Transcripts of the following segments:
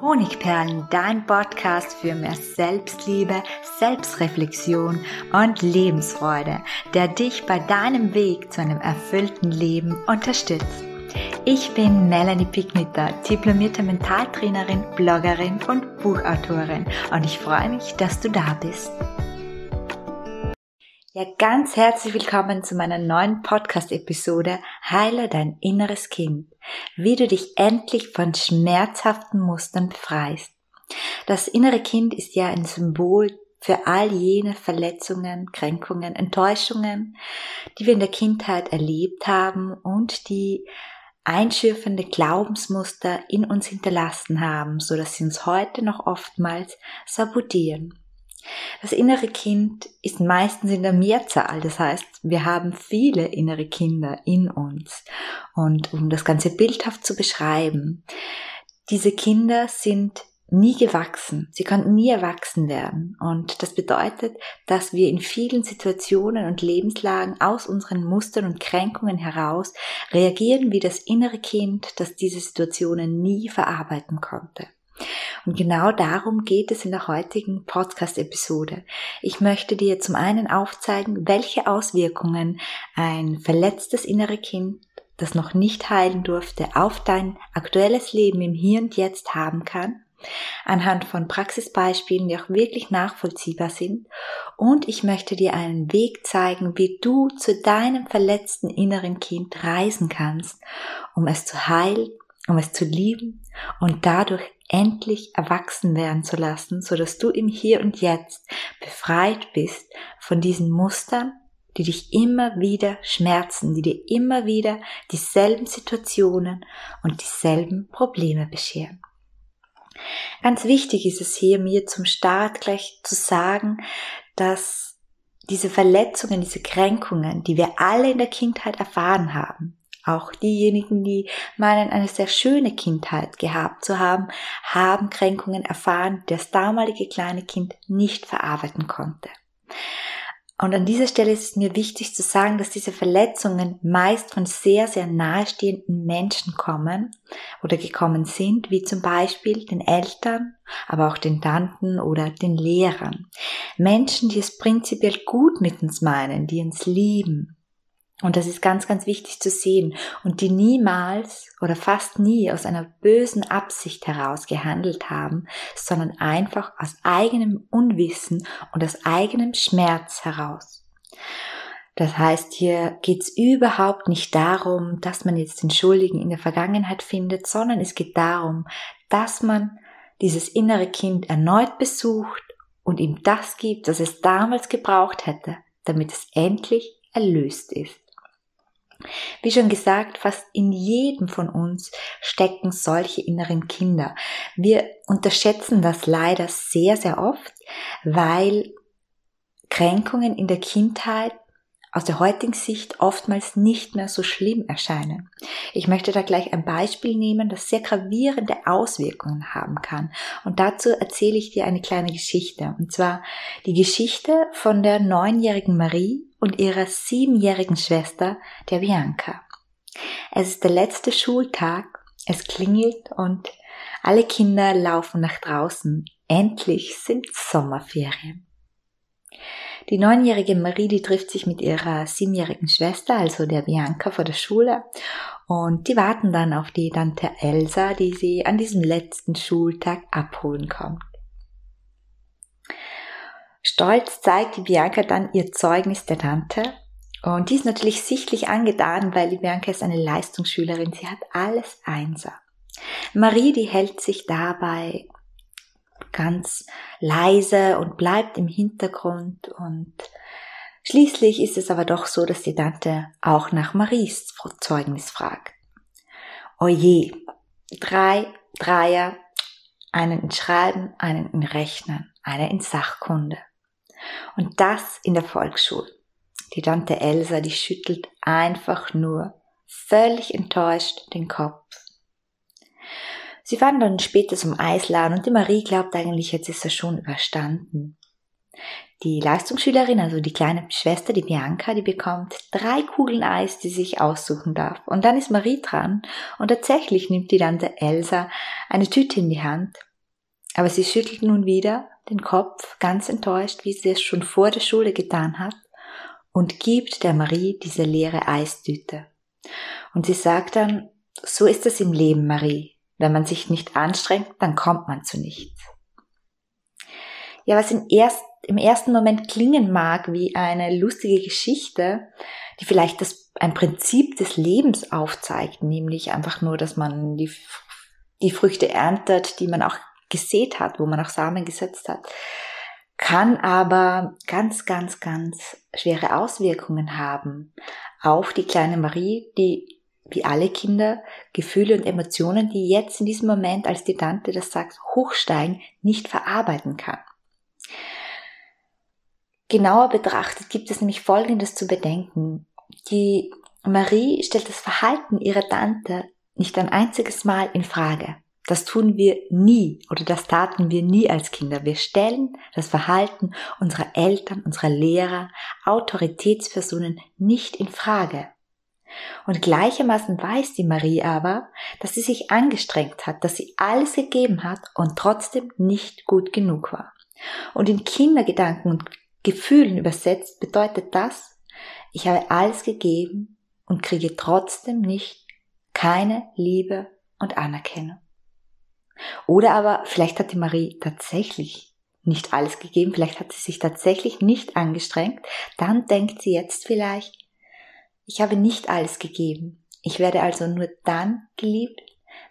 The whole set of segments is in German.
Honigperlen, dein Podcast für mehr Selbstliebe, Selbstreflexion und Lebensfreude, der dich bei deinem Weg zu einem erfüllten Leben unterstützt. Ich bin Melanie Picknitter, diplomierte Mentaltrainerin, Bloggerin und Buchautorin und ich freue mich, dass du da bist. Ja, ganz herzlich willkommen zu meiner neuen Podcast-Episode Heile dein inneres Kind, wie du dich endlich von schmerzhaften Mustern befreist. Das innere Kind ist ja ein Symbol für all jene Verletzungen, Kränkungen, Enttäuschungen, die wir in der Kindheit erlebt haben und die einschürfende Glaubensmuster in uns hinterlassen haben, so dass sie uns heute noch oftmals sabotieren. Das innere Kind ist meistens in der Mehrzahl, das heißt, wir haben viele innere Kinder in uns. Und um das Ganze bildhaft zu beschreiben, diese Kinder sind nie gewachsen, sie konnten nie erwachsen werden. Und das bedeutet, dass wir in vielen Situationen und Lebenslagen aus unseren Mustern und Kränkungen heraus reagieren wie das innere Kind, das diese Situationen nie verarbeiten konnte. Und genau darum geht es in der heutigen Podcast-Episode. Ich möchte dir zum einen aufzeigen, welche Auswirkungen ein verletztes innere Kind, das noch nicht heilen durfte, auf dein aktuelles Leben im Hier und Jetzt haben kann anhand von Praxisbeispielen, die auch wirklich nachvollziehbar sind. Und ich möchte dir einen Weg zeigen, wie du zu deinem verletzten inneren Kind reisen kannst, um es zu heilen, um es zu lieben und dadurch endlich erwachsen werden zu lassen, so dass du im Hier und Jetzt befreit bist von diesen Mustern, die dich immer wieder schmerzen, die dir immer wieder dieselben Situationen und dieselben Probleme bescheren. Ganz wichtig ist es hier mir zum Start gleich zu sagen, dass diese Verletzungen, diese Kränkungen, die wir alle in der Kindheit erfahren haben, auch diejenigen, die meinen, eine sehr schöne Kindheit gehabt zu haben, haben Kränkungen erfahren, die das damalige kleine Kind nicht verarbeiten konnte. Und an dieser Stelle ist es mir wichtig zu sagen, dass diese Verletzungen meist von sehr, sehr nahestehenden Menschen kommen oder gekommen sind, wie zum Beispiel den Eltern, aber auch den Tanten oder den Lehrern. Menschen, die es prinzipiell gut mit uns meinen, die uns lieben, und das ist ganz, ganz wichtig zu sehen und die niemals oder fast nie aus einer bösen Absicht heraus gehandelt haben, sondern einfach aus eigenem Unwissen und aus eigenem Schmerz heraus. Das heißt, hier geht's überhaupt nicht darum, dass man jetzt den Schuldigen in der Vergangenheit findet, sondern es geht darum, dass man dieses innere Kind erneut besucht und ihm das gibt, was es damals gebraucht hätte, damit es endlich erlöst ist. Wie schon gesagt, fast in jedem von uns stecken solche inneren Kinder. Wir unterschätzen das leider sehr, sehr oft, weil Kränkungen in der Kindheit aus der heutigen Sicht oftmals nicht mehr so schlimm erscheinen. Ich möchte da gleich ein Beispiel nehmen, das sehr gravierende Auswirkungen haben kann. Und dazu erzähle ich dir eine kleine Geschichte. Und zwar die Geschichte von der neunjährigen Marie und ihrer siebenjährigen Schwester, der Bianca. Es ist der letzte Schultag, es klingelt und alle Kinder laufen nach draußen. Endlich sind Sommerferien. Die neunjährige Marie, die trifft sich mit ihrer siebenjährigen Schwester, also der Bianca, vor der Schule und die warten dann auf die Tante Elsa, die sie an diesem letzten Schultag abholen kommt. Stolz zeigt die Bianca dann ihr Zeugnis der Tante und die ist natürlich sichtlich angetan, weil Bianca ist eine Leistungsschülerin, sie hat alles Einser. Marie, die hält sich dabei ganz leise und bleibt im Hintergrund und schließlich ist es aber doch so, dass die Tante auch nach Maries Zeugnis fragt. Oje, drei Dreier, einen in Schreiben, einen in Rechnen, einer in Sachkunde. Und das in der Volksschule. Die Tante Elsa, die schüttelt einfach nur völlig enttäuscht den Kopf. Sie fahren dann später zum Eisladen und die Marie glaubt eigentlich, jetzt ist er schon überstanden. Die Leistungsschülerin, also die kleine Schwester, die Bianca, die bekommt drei Kugeln Eis, die sie sich aussuchen darf. Und dann ist Marie dran und tatsächlich nimmt die Tante Elsa eine Tüte in die Hand Aber sie schüttelt nun wieder den Kopf, ganz enttäuscht, wie sie es schon vor der Schule getan hat, und gibt der Marie diese leere Eistüte. Und sie sagt dann, so ist es im Leben, Marie. Wenn man sich nicht anstrengt, dann kommt man zu nichts. Ja, was im, erst, im ersten Moment klingen mag wie eine lustige Geschichte, die vielleicht das, ein Prinzip des Lebens aufzeigt, nämlich einfach nur, dass man die, die Früchte erntet, die man auch gesät hat, wo man auch Samen gesetzt hat, kann aber ganz, ganz, ganz schwere Auswirkungen haben auf die kleine Marie, die wie alle Kinder Gefühle und Emotionen, die jetzt in diesem Moment, als die Tante das sagt, hochsteigen, nicht verarbeiten kann. Genauer betrachtet gibt es nämlich Folgendes zu bedenken. Die Marie stellt das Verhalten ihrer Tante nicht ein einziges Mal in Frage. Das tun wir nie oder das taten wir nie als Kinder. Wir stellen das Verhalten unserer Eltern, unserer Lehrer, Autoritätspersonen nicht in Frage. Und gleichermaßen weiß die Marie aber, dass sie sich angestrengt hat, dass sie alles gegeben hat und trotzdem nicht gut genug war. Und in Kindergedanken und Gefühlen übersetzt bedeutet das, ich habe alles gegeben und kriege trotzdem nicht keine Liebe und Anerkennung. Oder aber vielleicht hat die Marie tatsächlich nicht alles gegeben, vielleicht hat sie sich tatsächlich nicht angestrengt, dann denkt sie jetzt vielleicht, ich habe nicht alles gegeben. Ich werde also nur dann geliebt,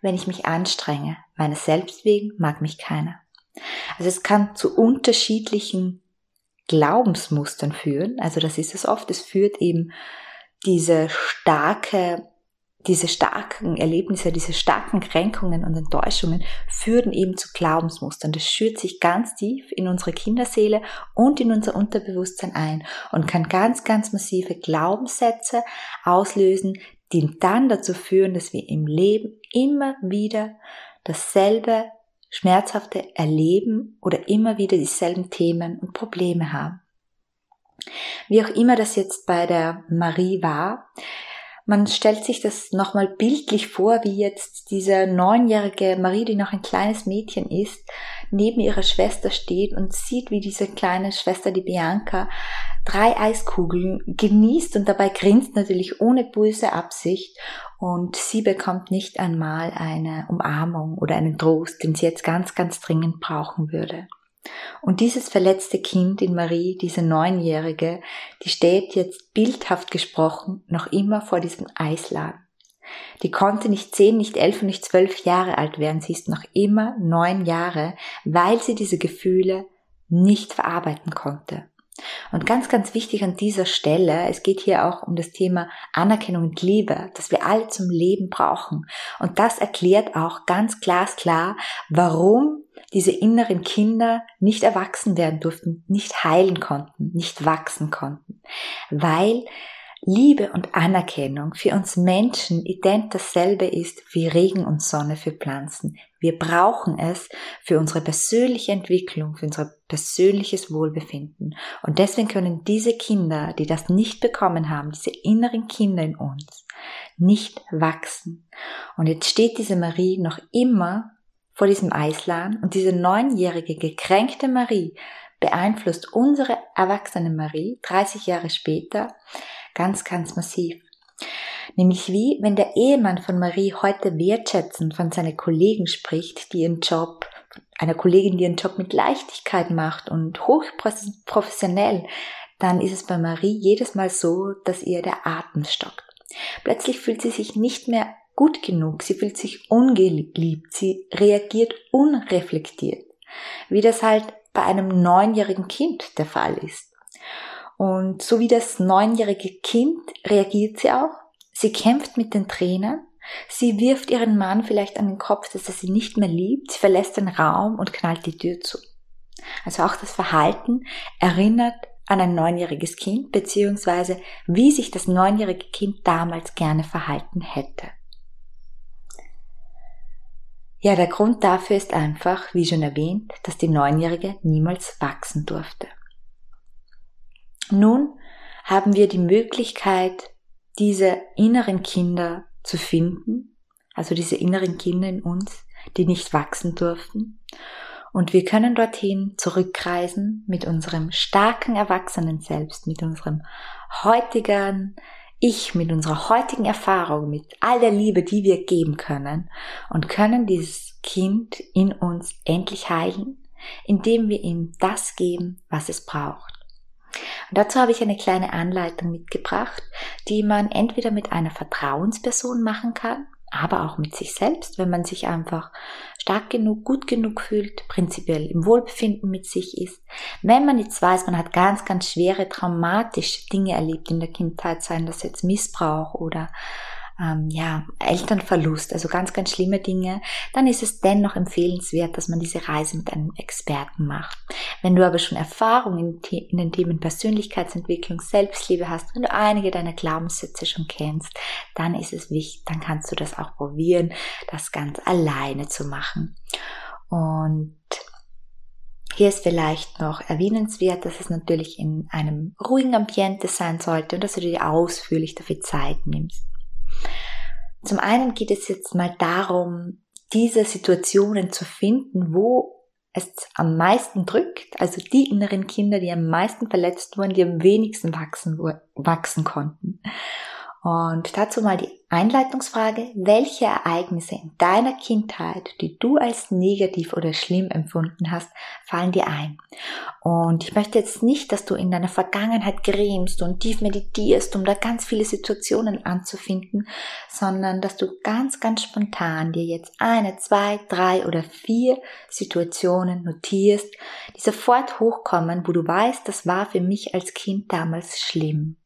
wenn ich mich anstrenge. Meines Selbst wegen mag mich keiner. Also es kann zu unterschiedlichen Glaubensmustern führen. Also das ist es oft. Es führt eben diese starke diese starken Erlebnisse, diese starken Kränkungen und Enttäuschungen führen eben zu Glaubensmustern. Das schürt sich ganz tief in unsere Kinderseele und in unser Unterbewusstsein ein und kann ganz, ganz massive Glaubenssätze auslösen, die dann dazu führen, dass wir im Leben immer wieder dasselbe schmerzhafte erleben oder immer wieder dieselben Themen und Probleme haben. Wie auch immer das jetzt bei der Marie war, man stellt sich das nochmal bildlich vor, wie jetzt diese neunjährige Marie, die noch ein kleines Mädchen ist, neben ihrer Schwester steht und sieht, wie diese kleine Schwester, die Bianca, drei Eiskugeln genießt und dabei grinst natürlich ohne böse Absicht und sie bekommt nicht einmal eine Umarmung oder einen Trost, den sie jetzt ganz, ganz dringend brauchen würde. Und dieses verletzte Kind in Marie, diese Neunjährige, die steht jetzt bildhaft gesprochen noch immer vor diesem Eisladen. Die konnte nicht zehn, nicht elf und nicht zwölf Jahre alt werden. Sie ist noch immer neun Jahre, weil sie diese Gefühle nicht verarbeiten konnte. Und ganz, ganz wichtig an dieser Stelle, es geht hier auch um das Thema Anerkennung und Liebe, das wir alle zum Leben brauchen. Und das erklärt auch ganz glasklar, warum diese inneren Kinder nicht erwachsen werden durften, nicht heilen konnten, nicht wachsen konnten, weil Liebe und Anerkennung für uns Menschen ident dasselbe ist wie Regen und Sonne für Pflanzen. Wir brauchen es für unsere persönliche Entwicklung, für unser persönliches Wohlbefinden. Und deswegen können diese Kinder, die das nicht bekommen haben, diese inneren Kinder in uns, nicht wachsen. Und jetzt steht diese Marie noch immer vor diesem Eisladen und diese neunjährige gekränkte Marie beeinflusst unsere erwachsene Marie 30 Jahre später ganz, ganz massiv. Nämlich wie, wenn der Ehemann von Marie heute wertschätzend von seinen Kollegen spricht, die ihren Job, einer Kollegin, die ihren Job mit Leichtigkeit macht und hochprofessionell, dann ist es bei Marie jedes Mal so, dass ihr der Atem stockt. Plötzlich fühlt sie sich nicht mehr gut genug, sie fühlt sich ungeliebt, sie reagiert unreflektiert, wie das halt bei einem neunjährigen Kind der Fall ist. Und so wie das neunjährige Kind reagiert sie auch. Sie kämpft mit den Tränen. Sie wirft ihren Mann vielleicht an den Kopf, dass er sie nicht mehr liebt. Sie verlässt den Raum und knallt die Tür zu. Also auch das Verhalten erinnert an ein neunjähriges Kind, beziehungsweise wie sich das neunjährige Kind damals gerne verhalten hätte. Ja, der Grund dafür ist einfach, wie schon erwähnt, dass die Neunjährige niemals wachsen durfte. Nun haben wir die Möglichkeit, diese inneren Kinder zu finden, also diese inneren Kinder in uns, die nicht wachsen durften. Und wir können dorthin zurückreisen mit unserem starken Erwachsenen selbst, mit unserem heutigen Ich, mit unserer heutigen Erfahrung, mit all der Liebe, die wir geben können und können dieses Kind in uns endlich heilen, indem wir ihm das geben, was es braucht. Und dazu habe ich eine kleine Anleitung mitgebracht, die man entweder mit einer Vertrauensperson machen kann, aber auch mit sich selbst, wenn man sich einfach stark genug, gut genug fühlt, prinzipiell im Wohlbefinden mit sich ist. Wenn man jetzt weiß, man hat ganz, ganz schwere, traumatische Dinge erlebt in der Kindheit, seien das jetzt Missbrauch oder ähm, ja, Elternverlust, also ganz, ganz schlimme Dinge, dann ist es dennoch empfehlenswert, dass man diese Reise mit einem Experten macht. Wenn du aber schon Erfahrung in, in den Themen Persönlichkeitsentwicklung, Selbstliebe hast, wenn du einige deiner Glaubenssätze schon kennst, dann ist es wichtig, dann kannst du das auch probieren, das ganz alleine zu machen. Und hier ist vielleicht noch erwähnenswert, dass es natürlich in einem ruhigen Ambiente sein sollte und dass du dir ausführlich dafür Zeit nimmst. Zum einen geht es jetzt mal darum, diese Situationen zu finden, wo es am meisten drückt, also die inneren Kinder, die am meisten verletzt wurden, die am wenigsten wachsen, wachsen konnten. Und dazu mal die Einleitungsfrage, welche Ereignisse in deiner Kindheit, die du als negativ oder schlimm empfunden hast, fallen dir ein? Und ich möchte jetzt nicht, dass du in deiner Vergangenheit grämst und tief meditierst, um da ganz viele Situationen anzufinden, sondern dass du ganz, ganz spontan dir jetzt eine, zwei, drei oder vier Situationen notierst, die sofort hochkommen, wo du weißt, das war für mich als Kind damals schlimm.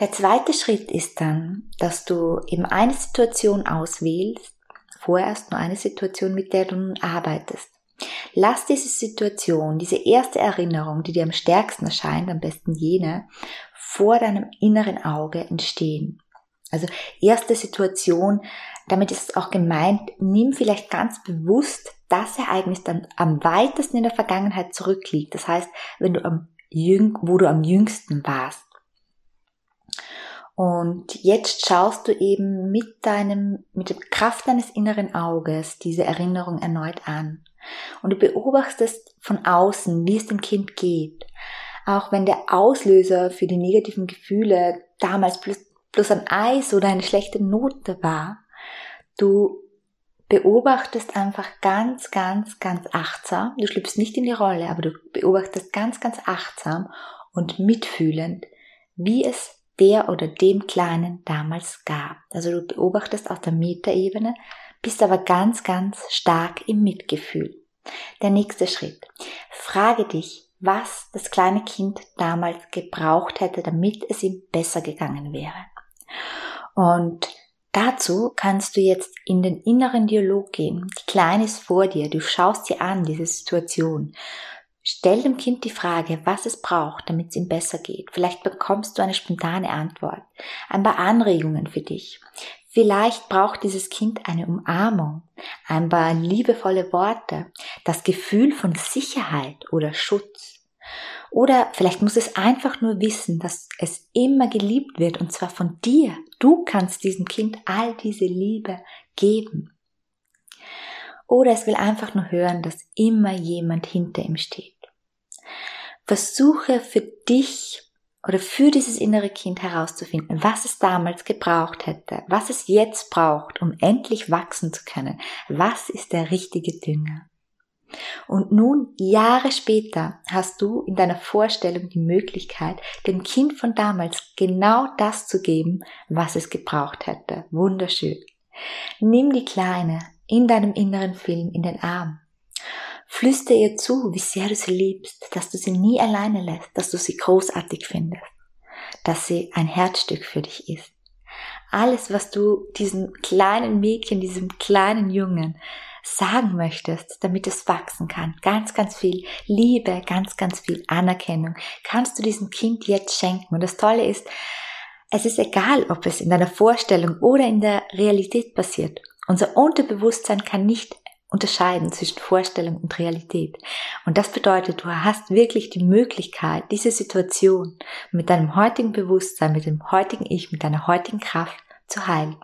Der zweite Schritt ist dann, dass du eben eine Situation auswählst, vorerst nur eine Situation, mit der du nun arbeitest. Lass diese Situation, diese erste Erinnerung, die dir am stärksten erscheint, am besten jene, vor deinem inneren Auge entstehen. Also erste Situation, damit ist es auch gemeint, nimm vielleicht ganz bewusst das Ereignis dann am weitesten in der Vergangenheit zurückliegt. Das heißt, wenn du am jüng, wo du am jüngsten warst. Und jetzt schaust du eben mit deinem, mit der Kraft deines inneren Auges diese Erinnerung erneut an. Und du beobachtest von außen, wie es dem Kind geht. Auch wenn der Auslöser für die negativen Gefühle damals bloß, bloß ein Eis oder eine schlechte Note war, du beobachtest einfach ganz, ganz, ganz achtsam. Du schlüpfst nicht in die Rolle, aber du beobachtest ganz, ganz achtsam und mitfühlend, wie es der oder dem Kleinen damals gab. Also du beobachtest auf der Metaebene, bist aber ganz, ganz stark im Mitgefühl. Der nächste Schritt. Frage dich, was das kleine Kind damals gebraucht hätte, damit es ihm besser gegangen wäre. Und dazu kannst du jetzt in den inneren Dialog gehen. Die Kleine ist vor dir, du schaust dir an, diese Situation. Stell dem Kind die Frage, was es braucht, damit es ihm besser geht. Vielleicht bekommst du eine spontane Antwort, ein paar Anregungen für dich. Vielleicht braucht dieses Kind eine Umarmung, ein paar liebevolle Worte, das Gefühl von Sicherheit oder Schutz. Oder vielleicht muss es einfach nur wissen, dass es immer geliebt wird und zwar von dir. Du kannst diesem Kind all diese Liebe geben. Oder es will einfach nur hören, dass immer jemand hinter ihm steht. Versuche für dich oder für dieses innere Kind herauszufinden, was es damals gebraucht hätte, was es jetzt braucht, um endlich wachsen zu können. Was ist der richtige Dünger? Und nun, Jahre später, hast du in deiner Vorstellung die Möglichkeit, dem Kind von damals genau das zu geben, was es gebraucht hätte. Wunderschön. Nimm die Kleine in deinem inneren Film in den Arm Flüster ihr zu, wie sehr du sie liebst, dass du sie nie alleine lässt, dass du sie großartig findest, dass sie ein Herzstück für dich ist. Alles, was du diesem kleinen Mädchen, diesem kleinen Jungen sagen möchtest, damit es wachsen kann. Ganz, ganz viel Liebe, ganz, ganz viel Anerkennung kannst du diesem Kind jetzt schenken. Und das Tolle ist, es ist egal, ob es in deiner Vorstellung oder in der Realität passiert. Unser Unterbewusstsein kann nicht unterscheiden zwischen Vorstellung und Realität. Und das bedeutet, du hast wirklich die Möglichkeit, diese Situation mit deinem heutigen Bewusstsein, mit dem heutigen Ich, mit deiner heutigen Kraft zu heilen.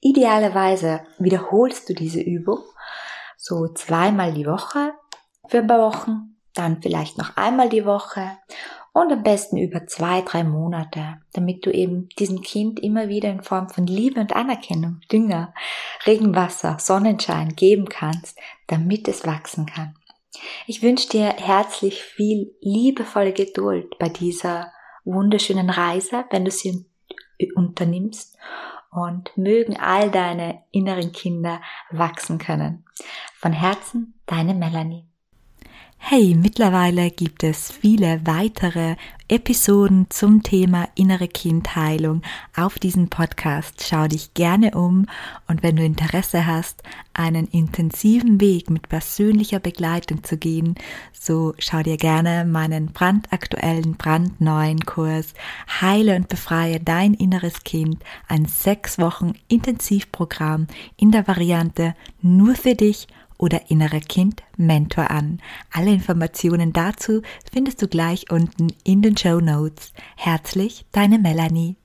Idealerweise wiederholst du diese Übung so zweimal die Woche für ein paar Wochen, dann vielleicht noch einmal die Woche und am besten über zwei, drei Monate, damit du eben diesem Kind immer wieder in Form von Liebe und Anerkennung, Dünger, Regenwasser, Sonnenschein geben kannst, damit es wachsen kann. Ich wünsche dir herzlich viel liebevolle Geduld bei dieser wunderschönen Reise, wenn du sie unternimmst und mögen all deine inneren Kinder wachsen können. Von Herzen, deine Melanie. Hey, mittlerweile gibt es viele weitere Episoden zum Thema innere Kindheilung auf diesem Podcast. Schau dich gerne um und wenn du Interesse hast, einen intensiven Weg mit persönlicher Begleitung zu gehen, so schau dir gerne meinen brandaktuellen, brandneuen Kurs Heile und befreie dein inneres Kind, ein sechs Wochen Intensivprogramm in der Variante nur für dich oder innere Kind Mentor an. Alle Informationen dazu findest du gleich unten in den Show Notes. Herzlich, deine Melanie.